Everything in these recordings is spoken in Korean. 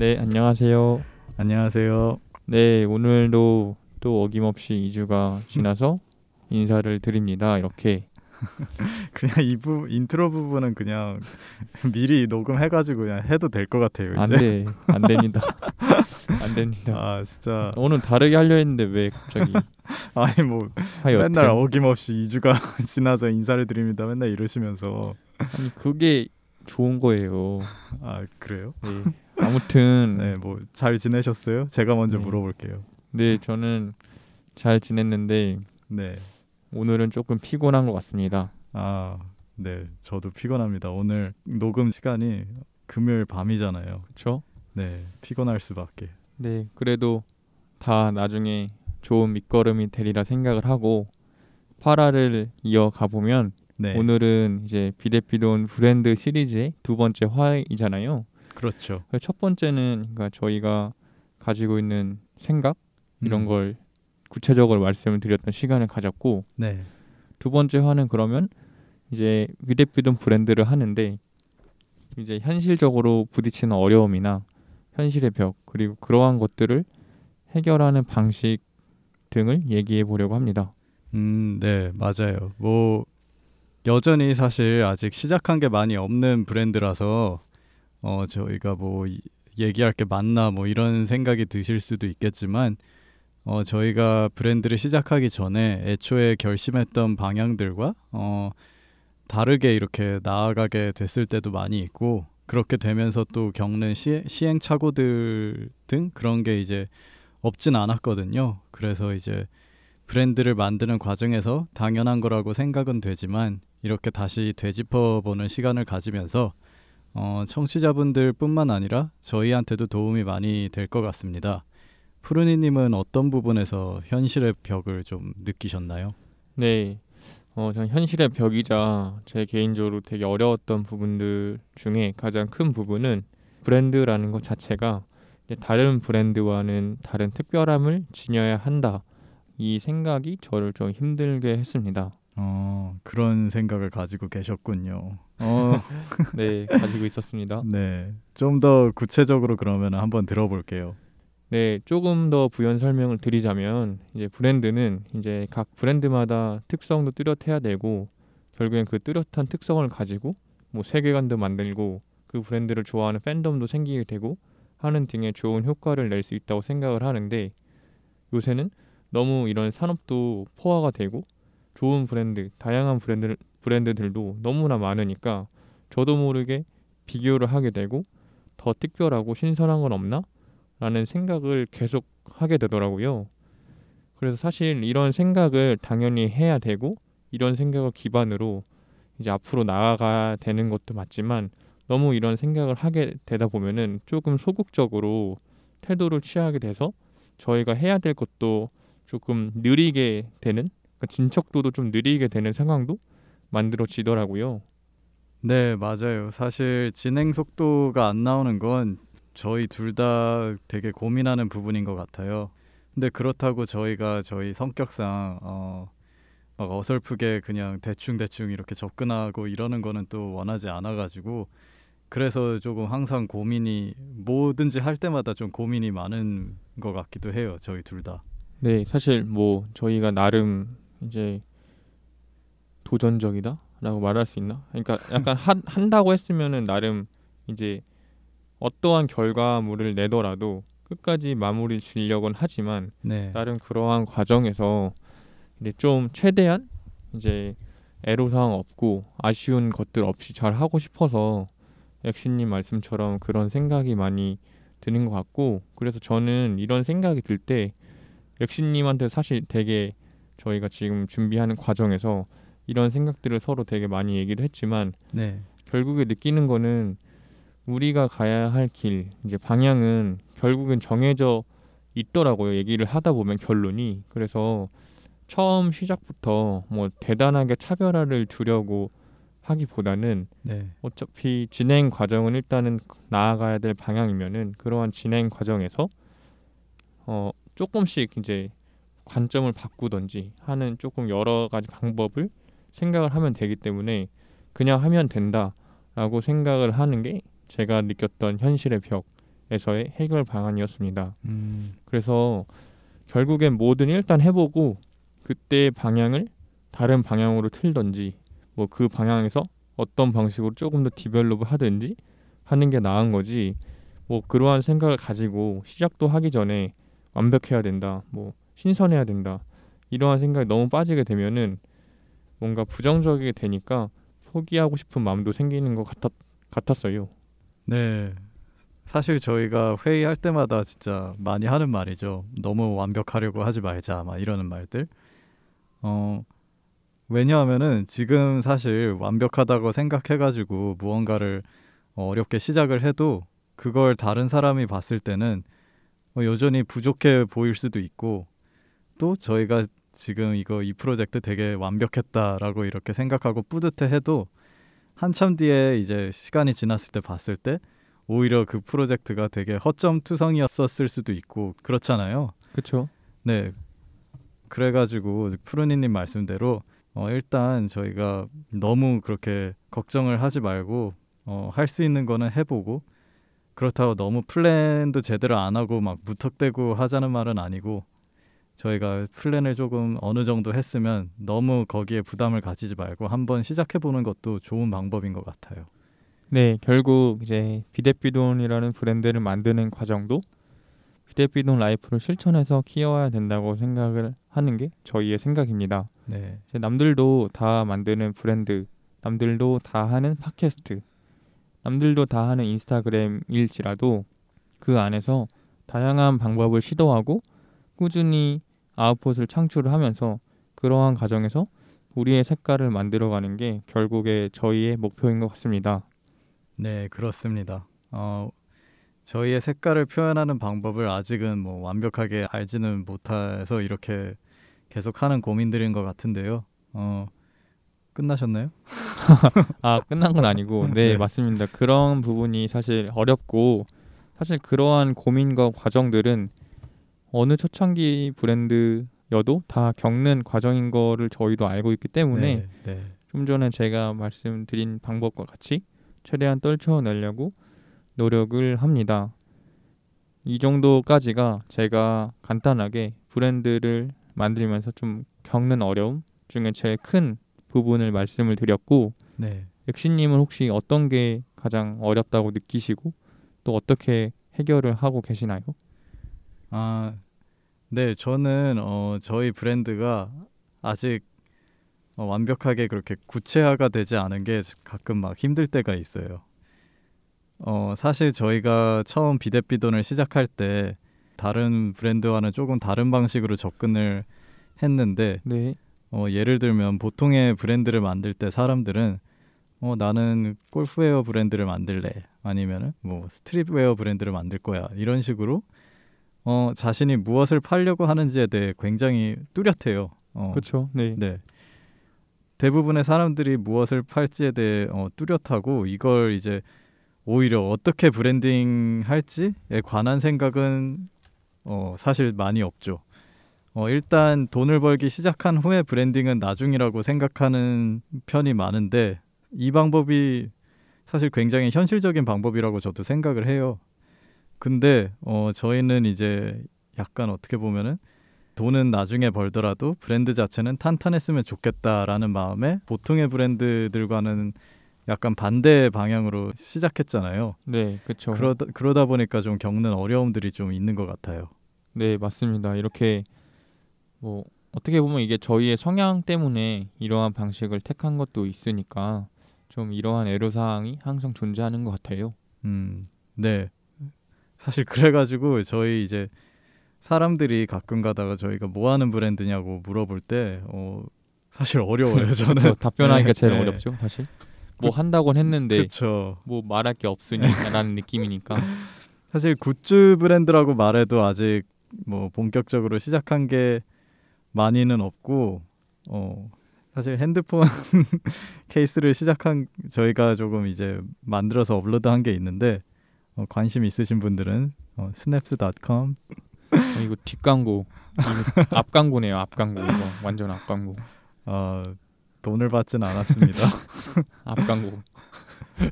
네, 안녕하세요. 안녕하세요. 네, 오늘도 또 어김없이 2주가 지나서 인사를 드립니다. 이렇게 그냥 이부 인트로 부분은 그냥 미리 녹음해가지고 그냥 해도 될 것 같아요. 안 이제. 돼, 안 됩니다. 안 됩니다. 아 진짜 오늘 다르게 하려 했는데 왜 갑자기 아니 뭐 하여튼 맨날 어김없이 2주가 지나서 인사를 드립니다. 맨날 이러시면서 아니 그게 좋은 거예요. 아 그래요? 네. 아무튼 네, 뭐 잘 지내셨어요? 제가 먼저 네. 물어볼게요. 네, 저는 잘 지냈는데 네. 오늘은 조금 피곤한 것 같습니다. 아, 네. 저도 피곤합니다. 오늘 녹음 시간이 금요일 밤이잖아요. 그렇죠? 네. 피곤할 수밖에. 네, 그래도 다 나중에 좋은 밑거름이 되리라 생각을 하고 8화를 이어가 보면 네. 오늘은 이제 비대비돈 브랜드 시리즈의 두 번째 화이잖아요. 그렇죠. 그래서 첫 번째는 그러니까 저희가 가지고 있는 생각 이런 음. 걸 구체적으로 말씀을 드렸던 시간을 가졌고 네. 두 번째 화는 그러면 이제 비대비돈 브랜드를 하는데 이제 현실적으로 부딪히는 어려움이나 현실의 벽 그리고 그러한 것들을 해결하는 방식 등을 얘기해 보려고 합니다. 음, 네, 맞아요. 뭐 여전히 사실 아직 시작한 게 많이 없는 브랜드라서 어 저희가 뭐 이- 얘기할 게 많나 뭐 이런 생각이 드실 수도 있겠지만 어 저희가 브랜드를 시작하기 전에 애초에 결심했던 방향들과 어 다르게 이렇게 나아가게 됐을 때도 많이 있고 그렇게 되면서 또 겪는 시, 시행착오들 등 그런 게 이제 없진 않았거든요. 그래서 이제 브랜드를 만드는 과정에서 당연한 거라고 생각은 되지만 이렇게 다시 되짚어 보는 시간을 가지면서 어, 청취자분들뿐만 아니라 저희한테도 도움이 많이 될 것 같습니다. 푸르니님은 어떤 부분에서 현실의 벽을 좀 느끼셨나요? 네, 어, 전 현실의 벽이자 제 개인적으로 되게 어려웠던 부분들 중에 가장 큰 부분은 브랜드라는 것 자체가 다른 브랜드와는 다른 특별함을 지녀야 한다. 이 생각이 저를 좀 힘들게 했습니다. 어, 그런 생각을 가지고 계셨군요. 어, 네, 가지고 있었습니다. 네. 좀 더 구체적으로 그러면 한번 들어볼게요. 네, 조금 더 부연 설명을 드리자면 이제 브랜드는 이제 각 브랜드마다 특성도 뚜렷해야 되고 결국엔 그 뚜렷한 특성을 가지고 뭐 세계관도 만들고 그 브랜드를 좋아하는 팬덤도 생기게 되고 하는 등의 좋은 효과를 낼 수 있다고 생각을 하는데 요새는 너무 이런 산업도 포화가 되고 좋은 브랜드, 다양한 브랜드 브랜드들도 너무나 많으니까 저도 모르게 비교를 하게 되고 더 특별하고 신선한 건 없나? 라는 생각을 계속 하게 되더라고요. 그래서 사실 이런 생각을 당연히 해야 되고 이런 생각을 기반으로 이제 앞으로 나아가야 되는 것도 맞지만 너무 이런 생각을 하게 되다 보면은 조금 소극적으로 태도를 취하게 돼서 저희가 해야 될 것도 조금 느리게 되는 그러니까 진척도도 좀 느리게 되는 상황도 만들어지더라고요. 네, 맞아요. 사실 진행 속도가 안 나오는 건 저희 둘 다 되게 고민하는 부분인 것 같아요. 근데 그렇다고 저희가 저희 성격상 어, 막 어설프게 그냥 대충 대충 이렇게 접근하고 이러는 거는 또 원하지 않아가지고 그래서 조금 항상 고민이 뭐든지 할 때마다 좀 고민이 많은 것 같기도 해요. 저희 둘 다. 네, 사실 뭐 저희가 나름 이제 도전적이다라고 말할 수 있나? 그러니까 약간 한, 한다고 했으면은 나름 이제 어떠한 결과물을 내더라도 끝까지 마무리 지려고는 하지만 네. 나름 그러한 과정에서 이제 좀 최대한 이제 애로사항 없고 아쉬운 것들 없이 잘 하고 싶어서 엑시님 말씀처럼 그런 생각이 많이 드는 것 같고 그래서 저는 이런 생각이 들때 엑시님한테 사실 되게 저희가 지금 준비하는 과정에서 이런 생각들을 서로 되게 많이 얘기를 했지만 네. 결국에 느끼는 거는 우리가 가야 할 길 이제 방향은 결국엔 정해져 있더라고요. 얘기를 하다 보면 결론이 그래서 처음 시작부터 뭐 대단하게 차별화를 두려고 하기보다는 네. 어차피 진행 과정은 일단은 나아가야 될 방향이면은 그러한 진행 과정에서 어 조금씩 이제 관점을 바꾸던지 하는 조금 여러 가지 방법을 생각을 하면 되기 때문에 그냥 하면 된다라고 생각을 하는 게 제가 느꼈던 현실의 방식에서의 해결 방안이었습니다. 음, 그래서 결국엔 뭐든 일단 해보고 그때 방향을 다른 방향으로 틀던지 뭐 그 방향에서 어떤 방식으로 조금 더 develop을 하든지 하는 게 나은 거지 뭐 그러한 생각을 가지고 시작도 하기 전에 완벽해야 된다 뭐 신선해야 된다 이러한 생각이 너무 빠지게 되면은 뭔가 부정적이게 되니까 포기하고 싶은 마음도 생기는 것 같았, 같았어요. 네. 사실 저희가 회의할 때마다 진짜 많이 하는 말이죠. 너무 완벽하려고 하지 말자, 막 이러는 말들. 어, 왜냐하면은 지금 사실 완벽하다고 생각해가지고 무언가를 어렵게 시작을 해도 그걸 다른 사람이 봤을 때는 뭐 여전히 부족해 보일 수도 있고 또 저희가 지금 이거 이 프로젝트 되게 완벽했다라고 이렇게 생각하고 뿌듯해 해도 한참 뒤에 이제 시간이 지났을 때 봤을 때 오히려 그 프로젝트가 되게 허점 투성이었었을 수도 있고 그렇잖아요. 그렇죠? 네. 그래가지고 푸르니님 말씀대로 어, 일단 저희가 너무 그렇게 걱정을 하지 말고 어, 할 수 있는 거는 해보고 그렇다고 너무 플랜도 제대로 안 하고 막 무턱대고 하자는 말은 아니고 저희가 플랜을 조금 어느 정도 했으면 너무 거기에 부담을 가지지 말고 한번 시작해 보는 것도 좋은 방법인 것 같아요. 네, 결국 이제 비대비돈이라는 브랜드를 만드는 과정도 비대비돈 라이프를 실천해서 키워야 된다고 생각을 하는 게 저희의 생각입니다. 네. 남들도 다 만드는 브랜드, 남들도 다 하는 팟캐스트, 남들도 다 하는 인스타그램일지라도 그 안에서 다양한 방법을 시도하고 꾸준히 아웃풋을 창출을 하면서 그러한 과정에서 우리의 색깔을 만들어가는 게 결국에 저희의 목표인 것 같습니다. 네, 그렇습니다. 어, 저희의 색깔을 표현하는 방법을 아직은 뭐 완벽하게 알지는 못해서 이렇게 계속하는 고민들인 것 같은데요. 어, 끝나셨나요? 아 끝난 건 아니고 네, 네. 맞습니다. 그런 부분이 사실 어렵고 사실 그러한 고민과 과정들은 어느 초창기 브랜드여도 다 겪는 과정인 거를 저희도 알고 있기 때문에 네, 네. 좀 전에 제가 말씀드린 방법과 같이 최대한 떨쳐내려고 노력을 합니다. 이 정도까지가 제가 간단하게 브랜드를 만들면서 좀 겪는 어려움 중에 제일 큰 부분을 말씀을 드렸고 네. 엑시님은 혹시 어떤 게 가장 어렵다고 느끼시고 또 어떻게 해결을 하고 계시나요? 아, 네, 저는 어, 저희 브랜드가 아직 어, 완벽하게 그렇게 구체화가 되지 않은 게 가끔 막 힘들 때가 있어요. 어, 사실 저희가 처음 비대비돈을 시작할 때 다른 브랜드와는 조금 다른 방식으로 접근을 했는데 네, 어, 예를 들면 보통의 브랜드를 만들 때 사람들은 어, 나는 골프웨어 브랜드를 만들래 아니면은 뭐 streetwear 브랜드를 만들 거야 이런 식으로 어, 자신이 무엇을 팔려고 하는지에 대해 굉장히 뚜렷해요. 어, 그렇죠. 네, 네. 대부분의 사람들이 무엇을 팔지에 대해 어, 뚜렷하고 이걸 이제 오히려 어떻게 브랜딩 할지에 관한 생각은 어, 사실 많이 없죠. 어, 일단 돈을 벌기 시작한 후에 branding은 나중이라고 생각하는 편이 많은데 이 방법이 사실 굉장히 현실적인 방법이라고 저도 생각을 해요. 근데 어, 저희는 이제 약간 어떻게 보면은 돈은 나중에 벌더라도 브랜드 자체는 탄탄했으면 좋겠다라는 마음에 보통의 브랜드들과는 약간 반대 방향으로 시작했잖아요. 네, 그렇죠. 그러다 그러다 보니까 좀 겪는 어려움들이 좀 있는 것 같아요. 네, 맞습니다. 이렇게 뭐 어떻게 보면 이게 저희의 성향 때문에 이러한 방식을 택한 것도 있으니까 좀 이러한 애로 사항이 항상 존재하는 것 같아요. 음, 네. 사실 그래가지고 저희 이제 사람들이 가끔 가다가 저희가 뭐 하는 브랜드냐고 물어볼 때 어, 사실 어려워요. 저는 그쵸, 답변하기가 네, 제일 네. 어렵죠, 사실. 뭐 한다곤 했는데 그렇죠. 뭐 말할 게 없으니까라는 느낌이니까. 사실 굿즈 브랜드라고 말해도 아직 뭐 본격적으로 시작한 게 많이는 없고 어 사실 핸드폰 케이스를 시작한 저희가 조금 이제 만들어서 업로드한 게 있는데 어, 관심 있으신 분들은 어, snaps.com 어, 이거 뒷광고, 이거 앞광고네요. 앞광고 이거 완전 앞광고. 어, 돈을 받진 않았습니다. 앞광고.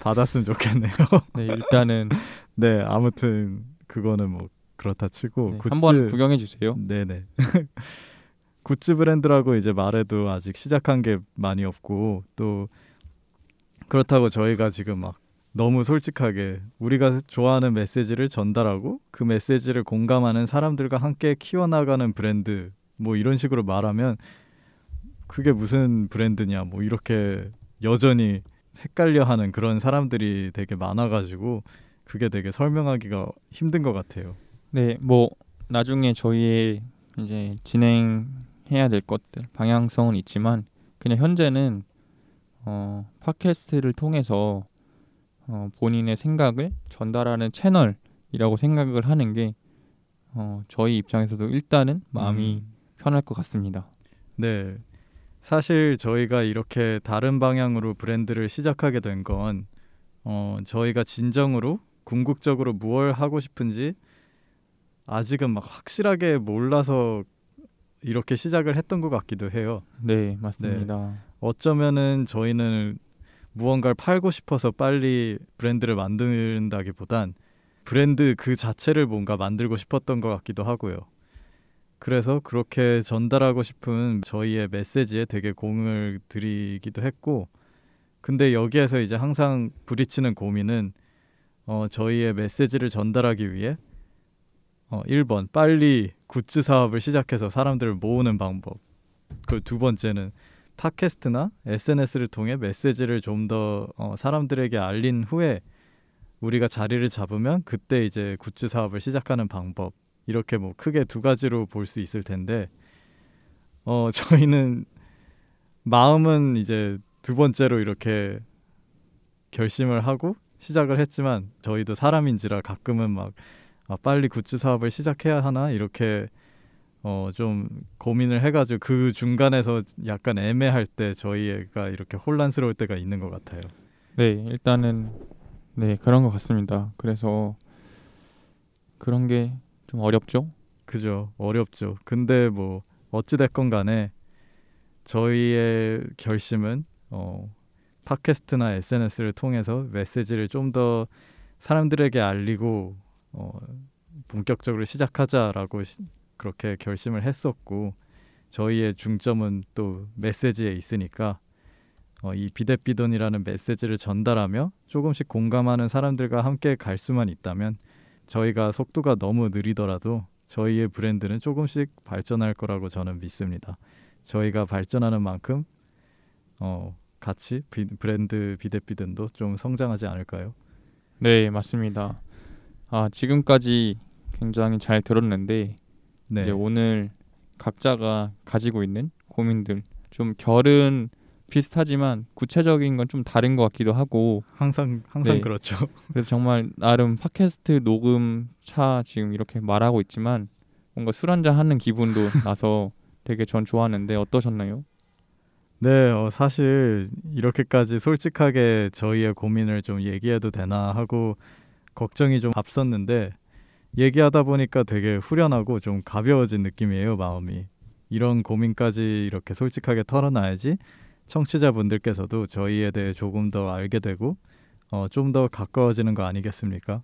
받았으면 좋겠네요. 네, 일단은 네, 아무튼 그거는 뭐 그렇다 치고 네, 굿즈 한번 구경해 주세요. 네네. 굿즈 브랜드라고 이제 말해도 아직 시작한 게 많이 없고 또 그렇다고 저희가 지금 막 너무 솔직하게 우리가 좋아하는 메시지를 전달하고 그 메시지를 공감하는 사람들과 함께 키워나가는 브랜드 뭐 이런 식으로 말하면 그게 무슨 브랜드냐 뭐 이렇게 여전히 헷갈려 하는 그런 사람들이 되게 많아가지고 그게 되게 설명하기가 힘든 것 같아요. 네, 뭐 나중에 저희의 이제 진행해야 될 것들 방향성은 있지만 그냥 현재는 어, 팟캐스트를 통해서 어, 본인의 생각을 전달하는 채널이라고 생각을 하는 게 어, 저희 입장에서도 일단은 마음이 음. 편할 것 같습니다. 네. 사실 저희가 이렇게 다른 방향으로 브랜드를 시작하게 된건 어, 저희가 진정으로 궁극적으로 무엇을 하고 싶은지 아직은 막 확실하게 몰라서 이렇게 시작을 했던 것 같기도 해요. 네, 맞습니다. 어쩌면은 저희는 무언가를 팔고 싶어서 빨리 브랜드를 만든다기보단 브랜드 그 자체를 뭔가 만들고 싶었던 것 같기도 하고요. 그래서 그렇게 전달하고 싶은 저희의 메시지에 되게 공을 들이기도 했고, 근데 여기에서 이제 항상 부딪히는 고민은 어, 저희의 메시지를 전달하기 위해 어, 1번 빨리 굿즈 사업을 시작해서 사람들을 모으는 방법. 그리고 두 번째는 팟캐스트나 SNS를 통해 메시지를 좀 더 어, 사람들에게 알린 후에 우리가 자리를 잡으면 그때 이제 굿즈 사업을 시작하는 방법 이렇게 뭐 크게 두 가지로 볼 수 있을 텐데 어 저희는 마음은 이제 두 번째로 이렇게 결심을 하고 시작을 했지만 저희도 사람인지라 가끔은 막 아, 빨리 굿즈 사업을 시작해야 하나? 이렇게 어 좀 고민을 해가지고 그 중간에서 약간 애매할 때 저희가 이렇게 혼란스러울 때가 있는 것 같아요. 네, 일단은 네 그런 것 같습니다. 그래서 그런 게 좀 어렵죠. 그죠 어렵죠. 근데 뭐 어찌 됐건 간에 저희의 결심은 어 팟캐스트나 SNS를 통해서 메시지를 좀 더 사람들에게 알리고 어 본격적으로 시작하자라고 시, 그렇게 결심을 했었고 저희의 중점은 또 메시지에 있으니까 어, 이 비대비돈이라는 메시지를 전달하며 조금씩 공감하는 사람들과 함께 갈 수만 있다면 저희가 속도가 너무 느리더라도 저희의 브랜드는 조금씩 발전할 거라고 저는 믿습니다. 저희가 발전하는 만큼 어, 같이 비, 브랜드 비대비돈도 좀 성장하지 않을까요? 네, 맞습니다. 아 지금까지 굉장히 잘 들었는데 네, 이제 오늘 각자가 가지고 있는 고민들 좀 결은 비슷하지만 구체적인 건 좀 다른 것 같기도 하고 항상 항상 네. 그렇죠. 그래서 정말 나름 팟캐스트 녹음 차 지금 이렇게 말하고 있지만 뭔가 술 한잔 하는 기분도 나서 되게 전 좋았는데 어떠셨나요? 네, 어, 사실 이렇게까지 솔직하게 저희의 고민을 좀 얘기해도 되나 하고 걱정이 좀 앞섰는데 얘기하다 보니까 되게 후련하고 좀 가벼워진 느낌이에요, 마음이. 이런 고민까지 이렇게 솔직하게 털어놔야지 청취자분들께서도 저희에 대해 조금 더 알게 되고 어, 좀 더 가까워지는 거 아니겠습니까?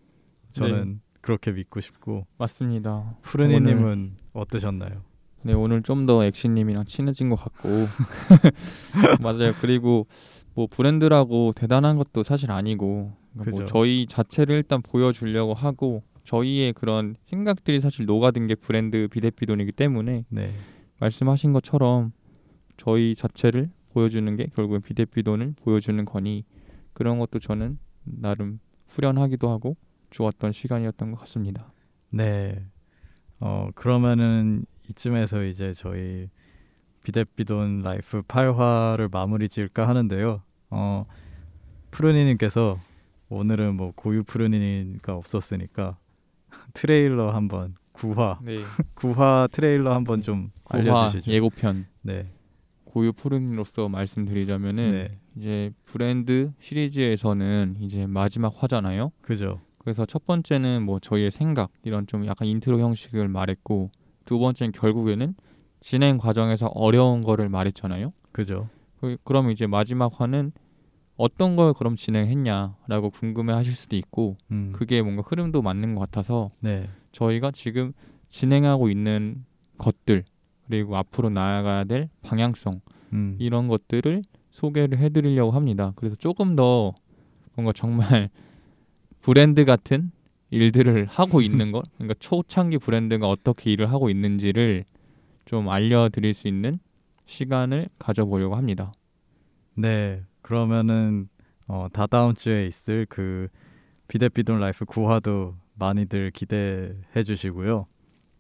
저는 그렇게 믿고 싶고 맞습니다. 푸르니님은 어떠셨나요? 네 오늘 좀 더 엑시님이랑 친해진 것 같고 맞아요. 그리고 뭐 브랜드라고 대단한 것도 사실 아니고 그러니까 뭐. 저희 자체를 일단 보여주려고 하고 저희의 그런 생각들이 사실 녹아든 게 브랜드 비대비돈이기 때문에 네, 말씀하신 것처럼 저희 자체를 보여주는 게 결국엔 비대비돈을 보여주는 거니 그런 것도 저는 나름 후련하기도 하고 좋았던 시간이었던 것 같습니다. 네. 어 그러면은 이쯤에서 이제 저희 BDATBDONT Life 8화를 마무리 지을까 하는데요. 어 푸르니님께서 오늘은 뭐 고유 푸르니가 없었으니까 트레일러 한번 9화 네, 9화 트레일러 한번 좀 구화 알려주시죠. 예고편 네, 고유 푸른으로서 말씀드리자면은 네, 이제 브랜드 시리즈에서는 이제 마지막 화잖아요. 그죠. 그래서 첫 번째는 뭐 저희의 생각 이런 좀 약간 인트로 형식을 말했고 두 번째는 결국에는 진행 과정에서 어려운 거를 말했잖아요. 그죠. 그- 그럼 이제 마지막 화는 어떤 걸 그럼 진행했냐라고 궁금해하실 수도 있고 음. 그게 뭔가 흐름도 맞는 것 같아서 네. 저희가 지금 진행하고 있는 것들 그리고 앞으로 나아가야 될 방향성 음. 이런 것들을 소개를 해드리려고 합니다. 그래서 조금 더 뭔가 정말 브랜드 같은 일들을 하고 있는 것, 그러니까 초창기 브랜드가 어떻게 일을 하고 있는지를 좀 알려드릴 수 있는 시간을 가져보려고 합니다. 네. 그러면은 어, 다다음 주에 있을 그 BDATBDONT Life 9화도 많이들 기대해 주시고요.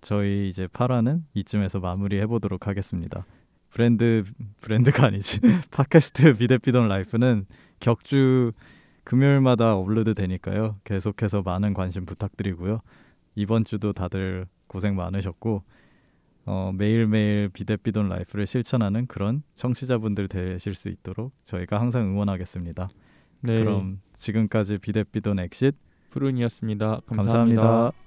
저희 이제 8화는 이쯤에서 마무리해 보도록 하겠습니다. 브랜드 브랜드가 아니지. 팟캐스트 BDATBDONT Life는 격주 금요일마다 업로드 되니까요. 계속해서 많은 관심 부탁드리고요. 이번 주도 다들 고생 많으셨고 어, 매일매일 BDATBDONT Life를 실천하는 그런 청취자분들 되실 수 있도록 저희가 항상 응원하겠습니다. 네, 그럼 지금까지 BDATBDONT 엑싯 푸른이었습니다 감사합니다. 감사합니다.